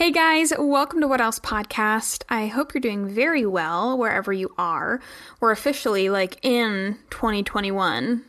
Hey guys, welcome to What Else Podcast. I hope you're doing very well wherever you are. We're officially like in 2021.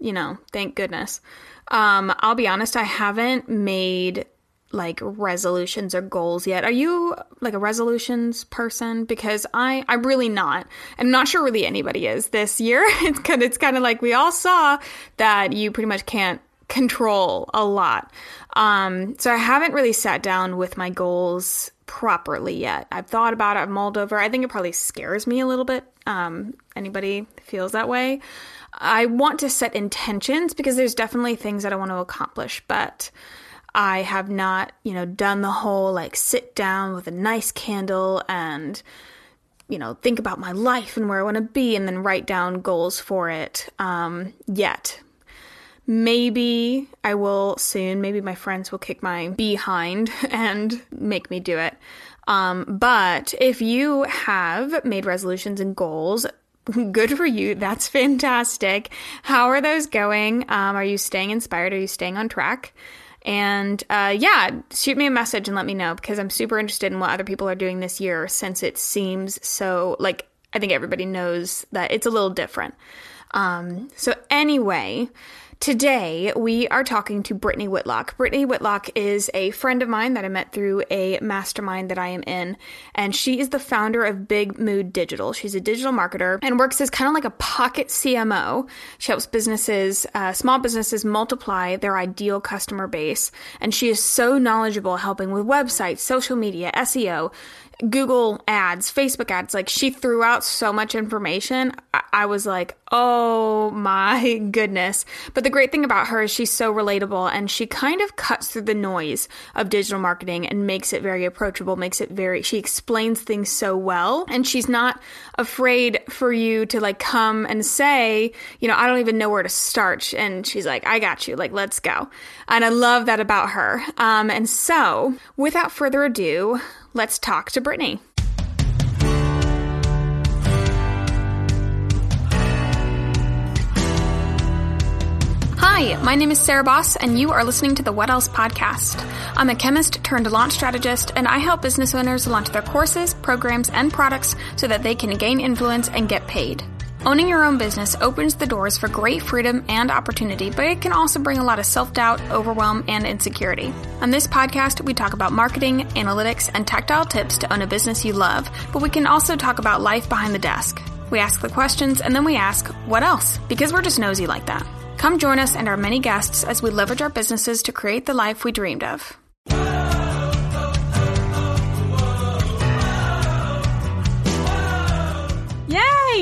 You know, thank goodness. Um, I'll be honest, I haven't made like resolutions or goals yet. Are you like a resolutions person? Because I I'm really not. I'm not sure really anybody is this year. It's kind it's kind of like we all saw that you pretty much can't control a lot. Um, so I haven't really sat down with my goals properly yet. I've thought about it, I've mulled over. I think it probably scares me a little bit. Um, anybody feels that way? I want to set intentions because there's definitely things that I want to accomplish, but I have not, you know, done the whole like sit down with a nice candle and, you know, think about my life and where I want to be and then write down goals for it um, yet. Maybe I will soon. Maybe my friends will kick my behind and make me do it. Um, but if you have made resolutions and goals, good for you. That's fantastic. How are those going? Um, are you staying inspired? Are you staying on track? And uh, yeah, shoot me a message and let me know because I'm super interested in what other people are doing this year since it seems so like I think everybody knows that it's a little different. Um, so, anyway, Today, we are talking to Brittany Whitlock. Brittany Whitlock is a friend of mine that I met through a mastermind that I am in, and she is the founder of Big Mood Digital. She's a digital marketer and works as kind of like a pocket CMO. She helps businesses, uh, small businesses, multiply their ideal customer base, and she is so knowledgeable helping with websites, social media, SEO. Google ads, Facebook ads, like she threw out so much information. I, was like, oh my goodness. But the great thing about her is she's so relatable and she kind of cuts through the noise of digital marketing and makes it very approachable, makes it very, she explains things so well. And she's not afraid for you to like come and say, you know, I don't even know where to start. And she's like, I got you, like, let's go. And I love that about her. Um, and so without further ado, let's talk to Brittany. Hi, my name is Sarah Boss, and you are listening to the What Else podcast. I'm a chemist turned launch strategist, and I help business owners launch their courses, programs, and products so that they can gain influence and get paid. Owning your own business opens the doors for great freedom and opportunity, but it can also bring a lot of self doubt, overwhelm, and insecurity. On this podcast, we talk about marketing, analytics, and tactile tips to own a business you love, but we can also talk about life behind the desk. We ask the questions and then we ask, what else? Because we're just nosy like that. Come join us and our many guests as we leverage our businesses to create the life we dreamed of.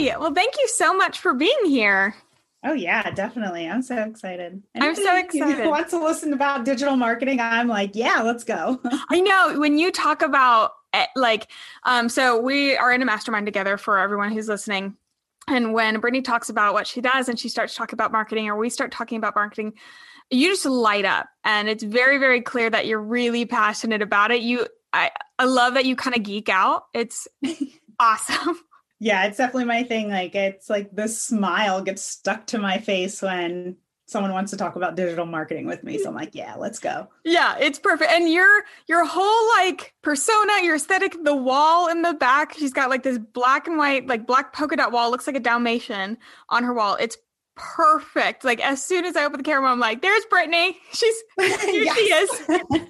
Well, thank you so much for being here. Oh yeah, definitely. I'm so excited. I'm so excited. wants to listen about digital marketing? I'm like, yeah, let's go. I know when you talk about eh, like, um, so we are in a mastermind together for everyone who's listening. And when Brittany talks about what she does and she starts talking about marketing, or we start talking about marketing, you just light up, and it's very, very clear that you're really passionate about it. You, I, I love that you kind of geek out. It's awesome yeah, it's definitely my thing. Like it's like the smile gets stuck to my face when someone wants to talk about digital marketing with me. So I'm like, yeah, let's go. Yeah, it's perfect. And your your whole like persona, your aesthetic, the wall in the back, she's got like this black and white, like black polka dot wall, looks like a Dalmatian on her wall. It's perfect. Like as soon as I open the camera, I'm like, there's Brittany. She's here she is.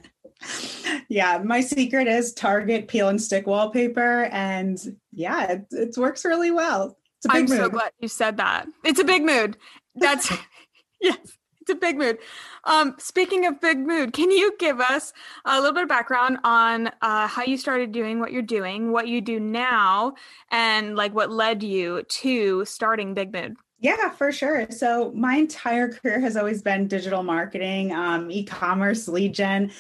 yeah, my secret is Target peel and stick wallpaper, and yeah, it, it works really well. It's a big I'm mood. so glad you said that. It's a big mood. That's yes, it's a big mood. Um, speaking of big mood, can you give us a little bit of background on uh, how you started doing what you're doing, what you do now, and like what led you to starting Big Mood? Yeah, for sure. So my entire career has always been digital marketing, um, e-commerce, lead gen.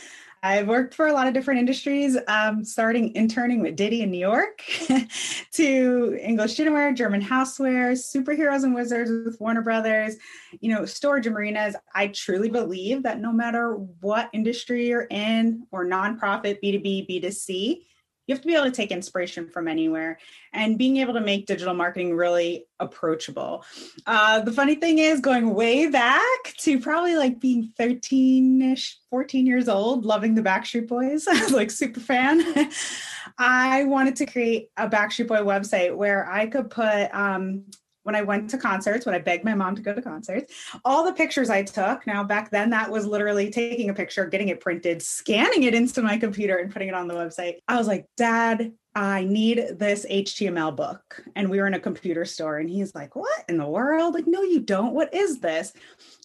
I've worked for a lot of different industries, um, starting interning with Diddy in New York to English dinnerware, German houseware, superheroes and wizards with Warner Brothers, you know, storage and marinas. I truly believe that no matter what industry you're in or nonprofit, B2B, B2C, you have to be able to take inspiration from anywhere and being able to make digital marketing really approachable. Uh, the funny thing is, going way back to probably like being 13 ish, 14 years old, loving the Backstreet Boys, like super fan. I wanted to create a Backstreet Boy website where I could put um, when I went to concerts, when I begged my mom to go to concerts, all the pictures I took. Now, back then, that was literally taking a picture, getting it printed, scanning it into my computer, and putting it on the website. I was like, Dad, I need this HTML book. And we were in a computer store, and he's like, What in the world? Like, no, you don't. What is this?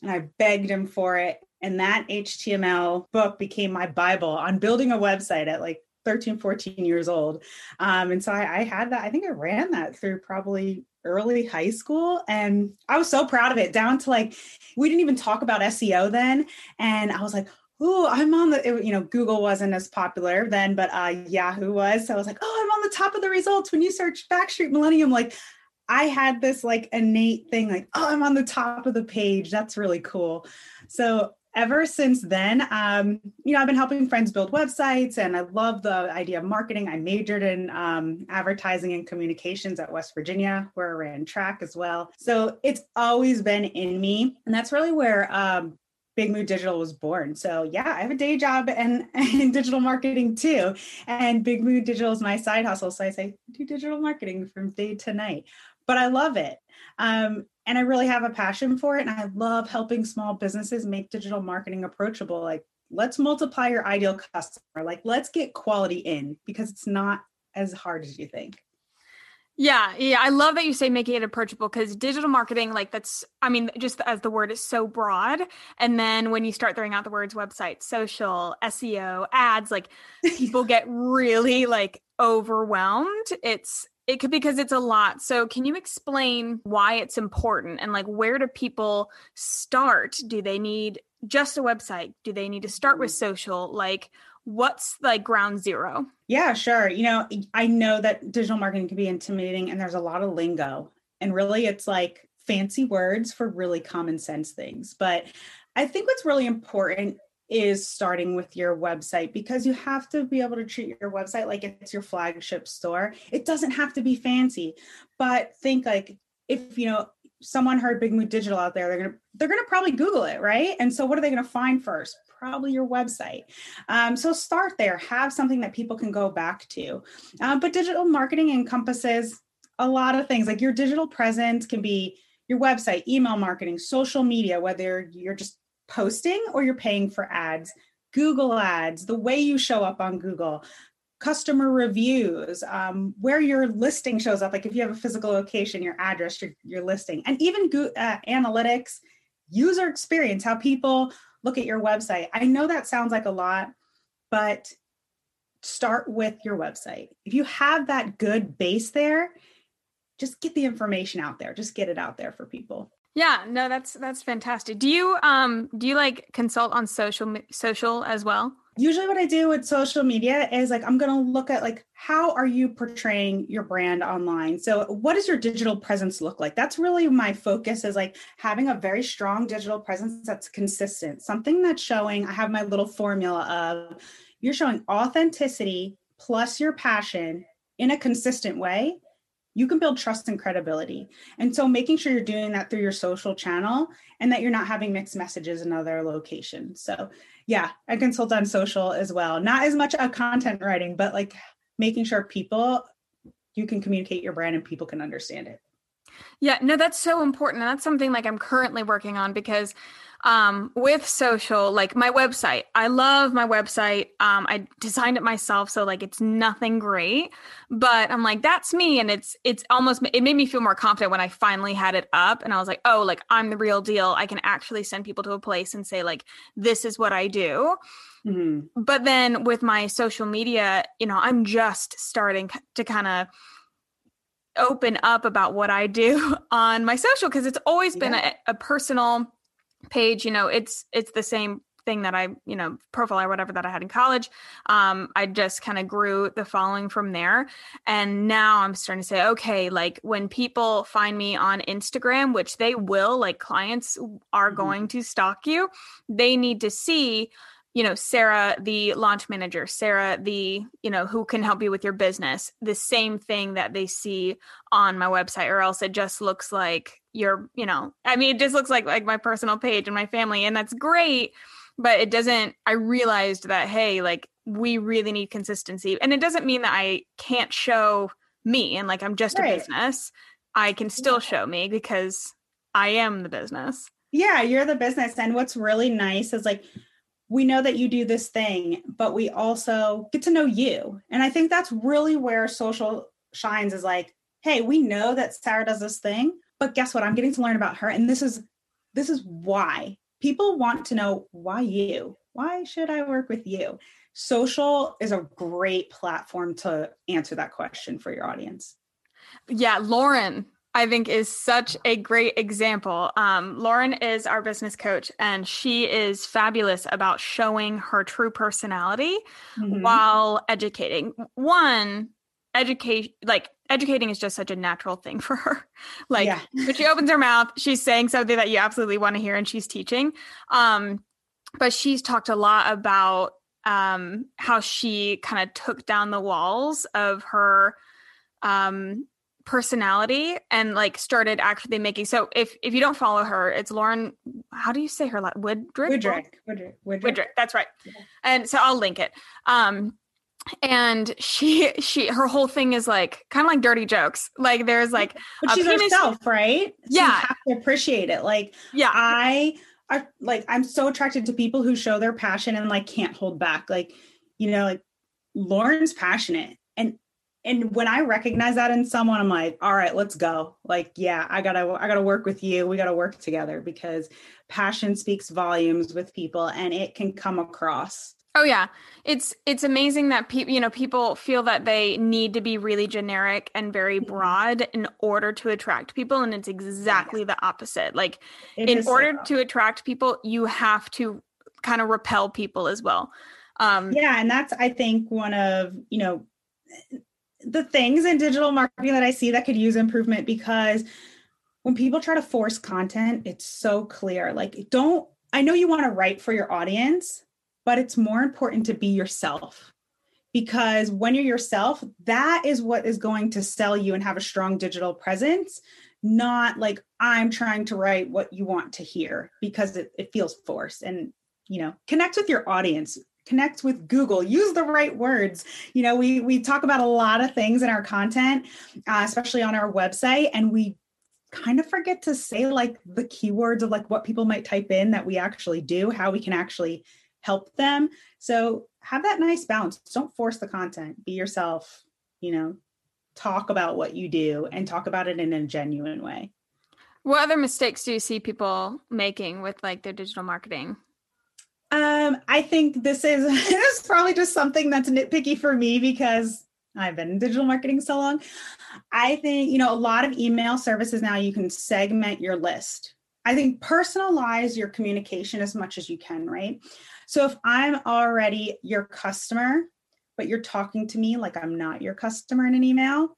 And I begged him for it. And that HTML book became my Bible on building a website at like 13, 14 years old. Um, and so I, I, had that, I think I ran that through probably early high school. And I was so proud of it, down to like, we didn't even talk about SEO then. And I was like, oh, I'm on the, it, you know, Google wasn't as popular then, but uh, Yahoo was. So I was like, oh, I'm on the top of the results when you search Backstreet Millennium. Like, I had this like innate thing, like, oh, I'm on the top of the page. That's really cool. So ever since then, um, you know, I've been helping friends build websites and I love the idea of marketing. I majored in um, advertising and communications at West Virginia, where I ran track as well. So it's always been in me. And that's really where um, Big Mood Digital was born. So yeah, I have a day job and, digital marketing too. And Big Mood Digital is my side hustle. So I say do digital marketing from day to night. But I love it. Um, and I really have a passion for it. And I love helping small businesses make digital marketing approachable. Like, let's multiply your ideal customer. Like, let's get quality in because it's not as hard as you think. Yeah, yeah, I love that you say making it approachable because digital marketing, like that's, I mean, just as the word is so broad. And then when you start throwing out the words website, social, SEO, ads, like people get really like overwhelmed. It's it could because it's a lot. So, can you explain why it's important and like where do people start? Do they need just a website? Do they need to start with mm-hmm. social? Like, what's like ground zero? Yeah, sure. You know, I know that digital marketing can be intimidating and there's a lot of lingo, and really it's like fancy words for really common sense things. But I think what's really important is starting with your website because you have to be able to treat your website like it's your flagship store. It doesn't have to be fancy, but think like if you know someone heard Big Mood Digital out there, they're gonna they're gonna probably Google it, right? And so what are they gonna find first? Probably your website. Um, so start there. Have something that people can go back to. Um, but digital marketing encompasses a lot of things. Like your digital presence can be your website, email marketing, social media, whether you're just posting or you're paying for ads, Google ads, the way you show up on Google, customer reviews, um, where your listing shows up. Like if you have a physical location, your address, your, your listing, and even uh, analytics, user experience, how people look at your website. I know that sounds like a lot, but start with your website. If you have that good base there, just get the information out there, just get it out there for people. Yeah, no, that's that's fantastic. Do you um do you like consult on social social as well? Usually what I do with social media is like I'm going to look at like how are you portraying your brand online? So what does your digital presence look like? That's really my focus is like having a very strong digital presence that's consistent. Something that's showing I have my little formula of you're showing authenticity plus your passion in a consistent way you can build trust and credibility. And so making sure you're doing that through your social channel and that you're not having mixed messages in other locations. So yeah, I consult on social as well. Not as much a content writing, but like making sure people you can communicate your brand and people can understand it. Yeah, no, that's so important. And that's something like I'm currently working on because um, with social, like my website. I love my website. Um, I designed it myself, so like it's nothing great, but I'm like that's me, and it's it's almost it made me feel more confident when I finally had it up, and I was like, oh, like I'm the real deal. I can actually send people to a place and say like this is what I do. Mm-hmm. But then with my social media, you know, I'm just starting to kind of open up about what I do on my social because it's always been a, a personal page you know it's it's the same thing that I, you know, profile or whatever that I had in college. Um, I just kind of grew the following from there. And now I'm starting to say, okay, like when people find me on Instagram, which they will, like clients are mm-hmm. going to stalk you, they need to see you know, Sarah, the launch manager, Sarah, the, you know, who can help you with your business, the same thing that they see on my website, or else it just looks like your, you know, I mean, it just looks like like my personal page and my family, and that's great, but it doesn't. I realized that hey, like we really need consistency, and it doesn't mean that I can't show me and like I'm just right. a business. I can still show me because I am the business. Yeah, you're the business, and what's really nice is like we know that you do this thing, but we also get to know you. And I think that's really where social shines is like, hey, we know that Sarah does this thing, but guess what? I'm getting to learn about her. And this is this is why. People want to know why you? Why should I work with you? Social is a great platform to answer that question for your audience. Yeah, Lauren I think is such a great example. Um, Lauren is our business coach, and she is fabulous about showing her true personality mm-hmm. while educating. One, educate like educating is just such a natural thing for her. like yeah. when she opens her mouth, she's saying something that you absolutely want to hear, and she's teaching. Um, but she's talked a lot about um, how she kind of took down the walls of her um personality and like started actually making so if if you don't follow her it's lauren how do you say her like woodrick woodrick woodrick, woodrick. woodrick that's right. Yeah. and so i'll link it. Um and she she her whole thing is like kind of like dirty jokes. Like there's like but she's herself right? So yeah. you have to appreciate it. Like yeah. I i like i'm so attracted to people who show their passion and like can't hold back. Like you know like lauren's passionate and when I recognize that in someone, I'm like, all right, let's go. Like, yeah, I gotta, I gotta work with you. We gotta work together because passion speaks volumes with people and it can come across. Oh yeah. It's it's amazing that people, you know, people feel that they need to be really generic and very mm-hmm. broad in order to attract people and it's exactly yeah. the opposite. Like it in order so. to attract people, you have to kind of repel people as well. Um Yeah, and that's I think one of, you know, the things in digital marketing that I see that could use improvement because when people try to force content, it's so clear. Like, don't, I know you want to write for your audience, but it's more important to be yourself because when you're yourself, that is what is going to sell you and have a strong digital presence, not like I'm trying to write what you want to hear because it, it feels forced. And, you know, connect with your audience connect with google. Use the right words. You know we we talk about a lot of things in our content uh, especially on our website and we kind of forget to say like the keywords of like what people might type in that we actually do how we can actually help them. So have that nice balance don't force the content. Be yourself you know. Talk about what you do and talk about it in a genuine way. What other mistakes do you see people making with like their digital marketing um, I think this is this is probably just something that's nitpicky for me because I've been in digital marketing so long. I think, you know, a lot of email services now you can segment your list. I think personalize your communication as much as you can, right? So if I'm already your customer, but you're talking to me like I'm not your customer in an email,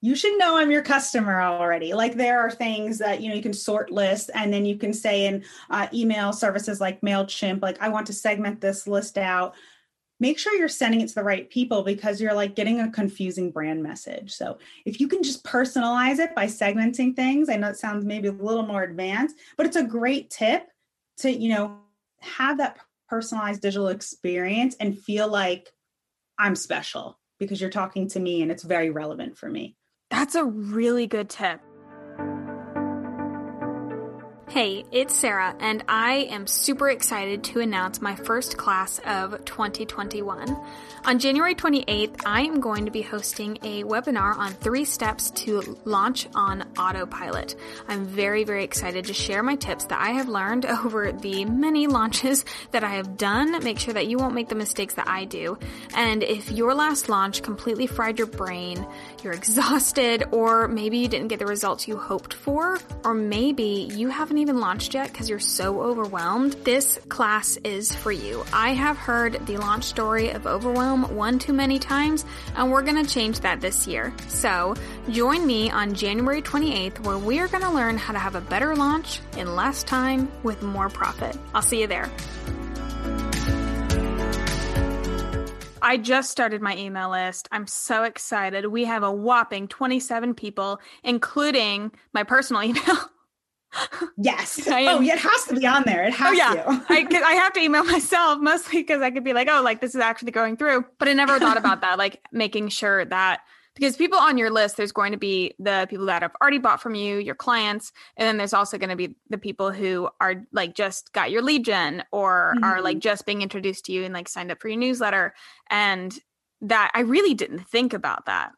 you should know I'm your customer already. Like there are things that you know you can sort lists, and then you can say in uh, email services like Mailchimp, like I want to segment this list out. Make sure you're sending it to the right people because you're like getting a confusing brand message. So if you can just personalize it by segmenting things, I know it sounds maybe a little more advanced, but it's a great tip to you know have that personalized digital experience and feel like I'm special because you're talking to me and it's very relevant for me. That's a really good tip. Hey, it's Sarah, and I am super excited to announce my first class of 2021. On January 28th, I am going to be hosting a webinar on three steps to launch on autopilot. I'm very, very excited to share my tips that I have learned over the many launches that I have done. Make sure that you won't make the mistakes that I do. And if your last launch completely fried your brain, you're exhausted, or maybe you didn't get the results you hoped for, or maybe you haven't haven't even launched yet because you're so overwhelmed, this class is for you. I have heard the launch story of overwhelm one too many times, and we're going to change that this year. So join me on January 28th, where we are going to learn how to have a better launch in less time with more profit. I'll see you there. I just started my email list. I'm so excited. We have a whopping 27 people, including my personal email. Yes. oh, yeah, it has to be on there. It has oh, yeah. to. I, I have to email myself mostly because I could be like, oh, like this is actually going through. But I never thought about that, like making sure that because people on your list, there's going to be the people that have already bought from you, your clients, and then there's also going to be the people who are like just got your lead gen or mm-hmm. are like mm-hmm. just being introduced to you and like signed up for your newsletter. And that I really didn't think about that.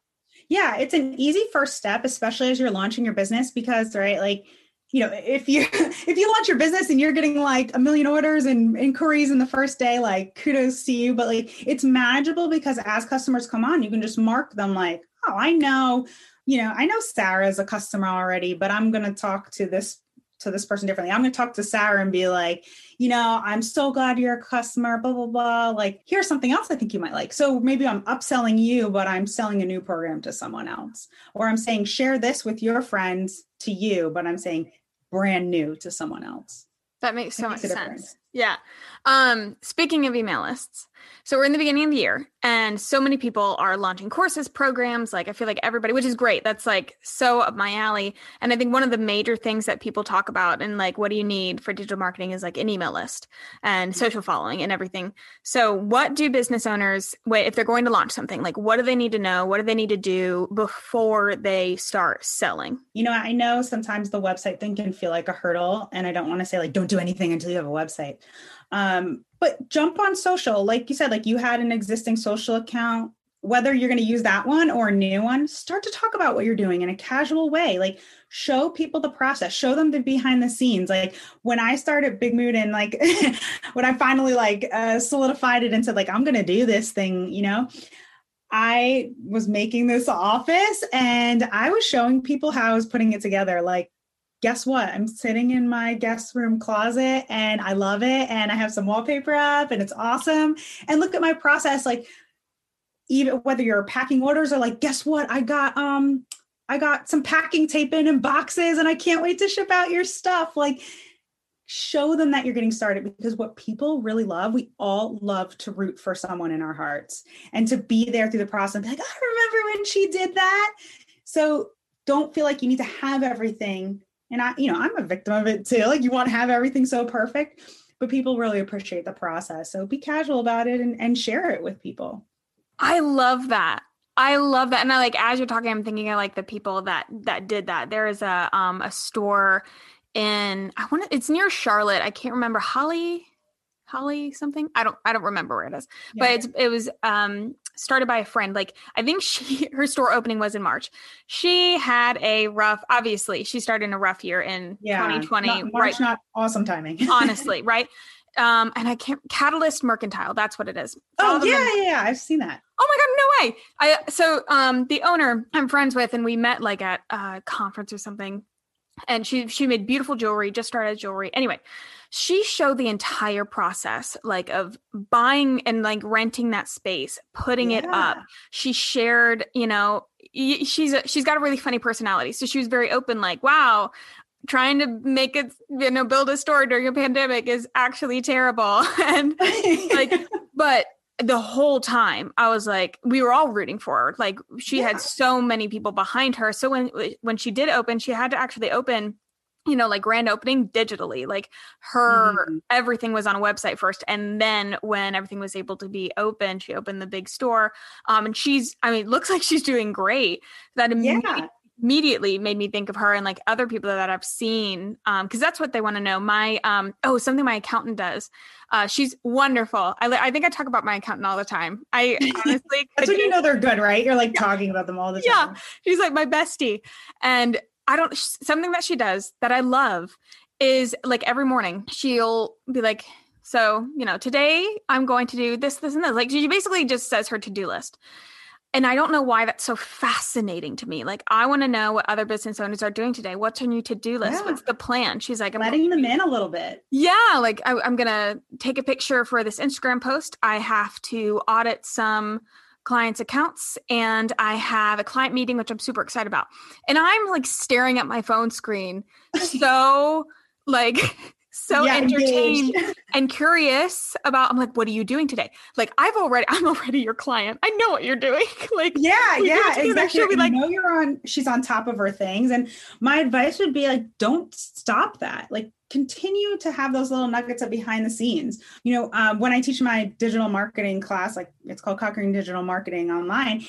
Yeah, it's an easy first step, especially as you're launching your business, because right, like you know if you if you launch your business and you're getting like a million orders and inquiries in the first day like kudos to you. But like it's manageable because as customers come on you can just mark them like oh i know you know i know sarah's a customer already but i'm going to talk to this to this person differently. I'm going to talk to sarah and be like you know i'm so glad you're a customer blah blah blah like here's something else i think you might like. So maybe i'm upselling you but i'm selling a new program to someone else. Or i'm saying share this with your friends to you but i'm saying brand new to someone else. That makes so much sense. Yeah. Um, speaking of email lists, so we're in the beginning of the year and so many people are launching courses, programs. Like I feel like everybody, which is great. That's like so up my alley. And I think one of the major things that people talk about and like, what do you need for digital marketing is like an email list and mm-hmm. social following and everything. So what do business owners, if they're going to launch something, like what do they need to know? What do they need to do before they start selling? You know, I know sometimes the website thing can feel like a hurdle and I don't want to say like, don't do anything until you have a website. Um, but jump on social, like you said, like you had an existing social account, whether you're going to use that one or a new one, start to talk about what you're doing in a casual way. Like show people the process, show them the behind the scenes. Like when I started Big Mood and like when I finally like uh, solidified it and said like I'm going to do this thing, you know, I was making this office and I was showing people how I was putting it together. Like guess what? I'm sitting in my guest room closet and I love it. And I have some wallpaper up and it's awesome. And look at my process. Like, even whether you're packing orders or like, guess what? I got, um, I got some packing tape in and boxes and I can't wait to ship out your stuff. Like, show them that you're getting started because what people really love, we all love to root for someone in our hearts and to be there through the process like, I remember when she did that. So don't feel like you need to have everything and I, you know, I'm a victim of it too. Like you want to have everything so perfect, but people really appreciate the process. So be casual about it and, and share it with people. I love that. I love that. And I like as you're talking, I'm thinking of like the people that that did that. There is a um a store in I want to it's near Charlotte. I can't remember Holly Holly something. I don't I don't remember where it is. Yeah. But it's it was um started by a friend. Like I think she her store opening was in March. She had a rough obviously she started in a rough year in yeah, 2020. Not, March right. not awesome timing. honestly, right? Um and I can't Catalyst Mercantile, that's what it is. Oh yeah, yeah, yeah, I've seen that. Oh my god, no way. I so um the owner I'm friends with and we met like at a conference or something and she she made beautiful jewelry just started jewelry. Anyway she showed the entire process like of buying and like renting that space putting yeah. it up. She shared you know she's a, she's got a really funny personality. So she was very open like wow trying to make it you know build a store during a pandemic is actually terrible. And like but the whole time I was like, we were all rooting for her. Like she yeah. had so many people behind her. So when when she did open, she had to actually open, you know, like grand opening digitally. Like her mm-hmm. everything was on a website first, and then when everything was able to be open, she opened the big store. Um, and she's, I mean, looks like she's doing great. That immediately. Yeah immediately made me think of her and like other people that I've seen um because that's what they want to know. My um oh something my accountant does. Uh she's wonderful. I I think I talk about my accountant all the time. I honestly That's when you know they're good, right? You're like yeah. talking about them all the time. Yeah. She's like my bestie. And I don't something that she does that I love is like every morning she'll be like so, you know, today I'm going to do this, this, and this. Like she basically just says her to do list and I don't know why that's so fascinating to me. Like, I want to know what other business owners are doing today. What's on your to do list? Yeah. What's the plan? She's like, I'm letting them in a little bit. Yeah. Like, I, I'm going to take a picture for this Instagram post. I have to audit some clients' accounts and I have a client meeting, which I'm super excited about. And I'm like staring at my phone screen. So, like, so Yeah, entertained and curious about. I'm like, what are you doing today? Like, I've already, I'm already your client. I know what you're doing. like, Yeah, we do it yeah, exactly. She'll like- know you're on she's on top of her things. And my advice would be like, don't stop that. Like continue to have those little nuggets of behind the scenes. You know, um, when I teach my digital marketing class, like it's called Conquering Digital Marketing Online.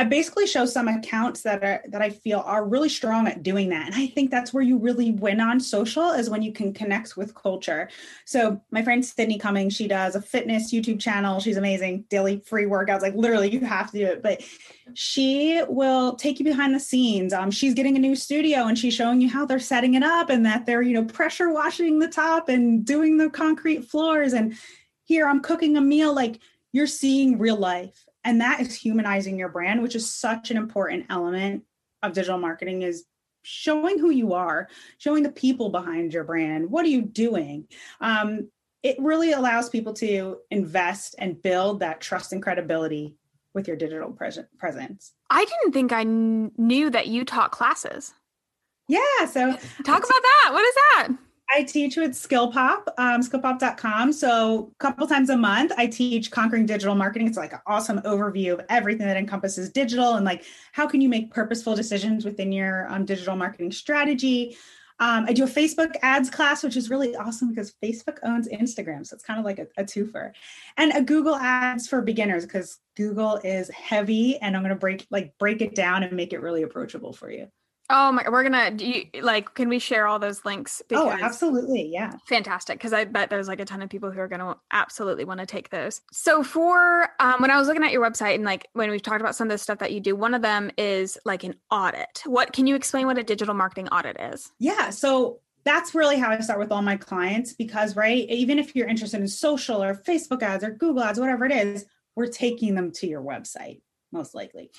I basically show some accounts that are that I feel are really strong at doing that. And I think that's where you really win on social is when you can connect with culture. So my friend Sydney Cummings, she does a fitness YouTube channel. She's amazing, daily free workouts. Like literally, you have to do it. But she will take you behind the scenes. Um, she's getting a new studio and she's showing you how they're setting it up and that they're, you know, pressure washing the top and doing the concrete floors. And here I'm cooking a meal. Like you're seeing real life. And that is humanizing your brand, which is such an important element of digital marketing is showing who you are, showing the people behind your brand. What are you doing? Um, it really allows people to invest and build that trust and credibility with your digital pres- presence. I didn't think I kn- knew that you taught classes. Yeah, so Talk about that. What is that? I teach with Skillpop, um, skillpop.com. So a couple times a month, I teach Conquering Digital Marketing. It's like an awesome overview of everything that encompasses digital and like how can you make purposeful decisions within your um, digital marketing strategy. Um, I do a Facebook ads class, which is really awesome because Facebook owns Instagram. So it's kind of like a, a twofer. And a Google ads for beginners because Google is heavy and I'm going to break like break it down and make it really approachable for you. Oh my, we're gonna do you, like. Can we share all those links? oh, absolutely. Yeah. fantastic because I bet there's like a ton of people who are going to absolutely want to take those. So for um, when I was looking at your website and like when we've talked about some of the stuff that you do, one of them is like an audit. What can you explain what a digital marketing audit is? Yeah. So that's really how I start with all my clients because, right, even if you're interested in social or Facebook ads or Google ads, whatever it is, we're taking them to your website most likely.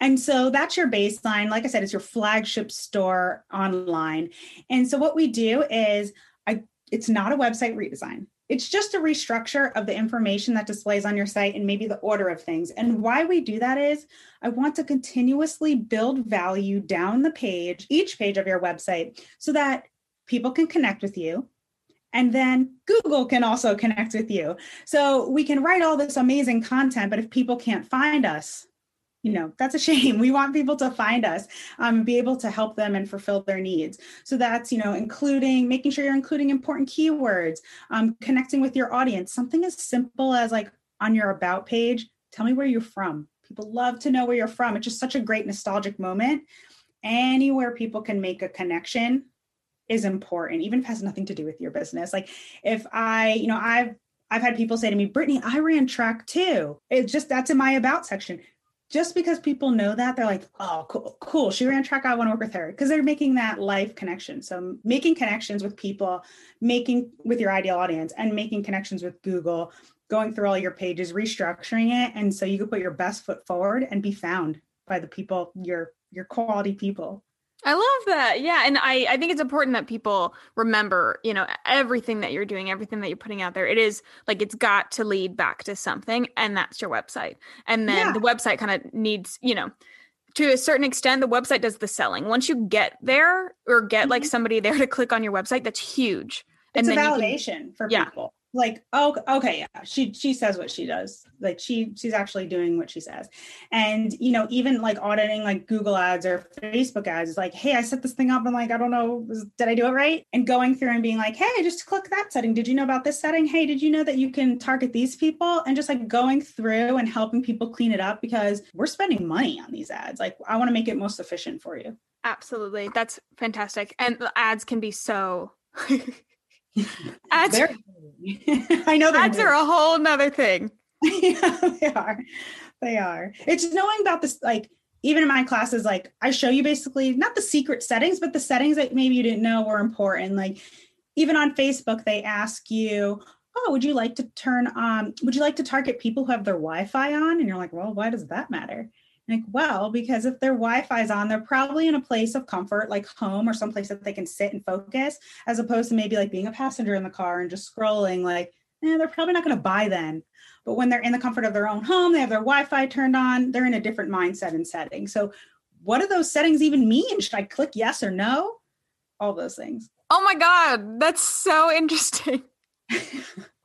And so that's your baseline. Like I said, it's your flagship store online. And so what we do is I it's not a website redesign. It's just a restructure of the information that displays on your site and maybe the order of things. And why we do that is I want to continuously build value down the page, each page of your website, so that people can connect with you. And then Google can also connect with you. So we can write all this amazing content, but if people can't find us, you know that's a shame. We want people to find us um, be able to help them and fulfill their needs. So that's you know including making sure you're including important keywords um, connecting with your audience. Something as simple as like on your about page tell me where you're from. People love to know where you're from. It's just such a great nostalgic moment. Anywhere people can make a connection is important even if it has nothing to do with your business. Like if i you know i've I've had people say to me, Brittany, I ran track too. It's just that's in my about section just because people know that they're like oh cool cool she ran track i want to work with her. Because they're making that life connection. So making connections with people making with your ideal audience and making connections with google going through all your pages restructuring it and so you can put your best foot forward and be found by the people your your quality people I love that. Yeah. And I, I think it's important that people remember, you know, everything that you're doing, everything that you're putting out there. It is like it's got to lead back to something, and that's your website. And then Yeah. the website kind of needs, you know, to a certain extent, the website does the selling. Once you get there or get like Mhm. somebody there to click on your website, that's huge. it's a then you can- validation for Yeah. people like oh okay yeah she she says what she does. Like she she's actually doing what she says. And you know even like auditing like google ads or facebook ads is like hey i set this thing up and like i don't know did i do it right? And going through and being like hey just click that setting. Did you know about this setting? Hey did you know that you can target these people? And just like going through and helping people clean it up because we're spending money on these ads. Like i want to make it most efficient for you. Absolutely. That's fantastic. And ads can be so ads, i know ads are a whole nother thing. yeah, they are. They are. It's knowing about this, like, even in my classes, like, I show you basically not the secret settings, but the settings that maybe you didn't know were important. Like, even on Facebook, they ask you, Oh, would you like to turn on, would you like to target people who have their Wi Fi on? And you're like, Well, why does that matter? Like, well, because if their Wi Fi is on, they're probably in a place of comfort, like home or someplace that they can sit and focus, as opposed to maybe like being a passenger in the car and just scrolling. Like, eh, they're probably not going to buy then. But when they're in the comfort of their own home, they have their Wi Fi turned on, they're in a different mindset and setting. So, what do those settings even mean? Should I click yes or no? All those things. Oh my God. That's so interesting.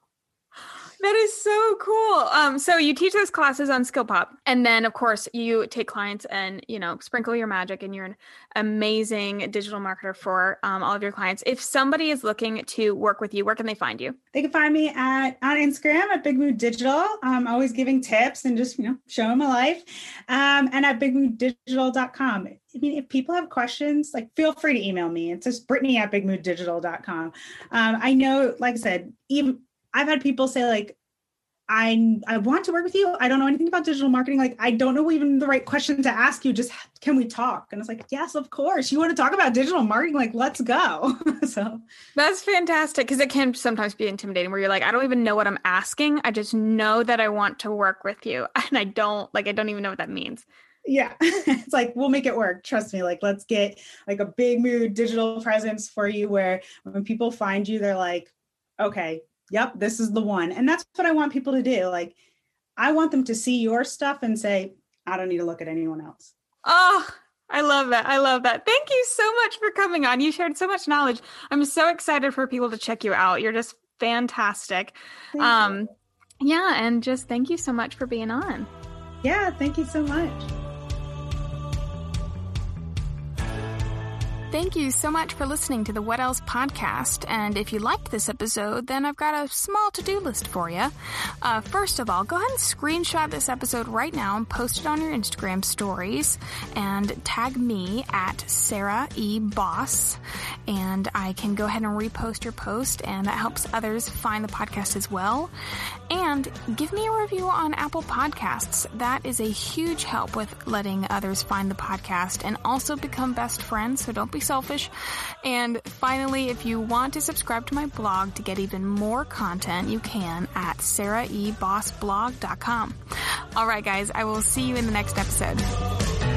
That is so cool. Um, so you teach those classes on Skill Pop, and then of course you take clients and you know sprinkle your magic, and you're an amazing digital marketer for um, all of your clients. If somebody is looking to work with you, where can they find you? They can find me at on Instagram at Big Mood Digital. I'm always giving tips and just you know showing my life, um, and at bigmooddigital.com. I mean, if people have questions, like feel free to email me. It's just Brittany at bigmooddigital.com. Um, I know, like I said, even I've had people say like, I I want to work with you. I don't know anything about digital marketing. Like I don't know even the right question to ask you. Just can we talk? And it's like, yes, of course. You want to talk about digital marketing? Like, let's go. so that's fantastic because it can sometimes be intimidating where you're like, I don't even know what I'm asking. I just know that I want to work with you, and I don't like I don't even know what that means. Yeah, it's like we'll make it work. Trust me. Like let's get like a big mood digital presence for you where when people find you, they're like, okay, yep, this is the one. And that's what I want people to do. Like, I want them to see your stuff and say, I don't need to look at anyone else. Oh, I love that. I love that. Thank you so much for coming on. You shared so much knowledge. I'm so excited for people to check you out. You're just fantastic. Thank um you. yeah, and just thank you so much for being on. Yeah, thank you so much. Thank you so much for listening to the What Else podcast. And if you liked this episode, then I've got a small to do list for you. Uh, first of all, go ahead and screenshot this episode right now and post it on your Instagram stories and tag me at Sarah E. Boss. And I can go ahead and repost your post, and that helps others find the podcast as well. And give me a review on Apple Podcasts. That is a huge help with letting others find the podcast and also become best friends. So don't be selfish. And finally, if you want to subscribe to my blog to get even more content, you can at sarahebossblog.com. All right, guys, I will see you in the next episode.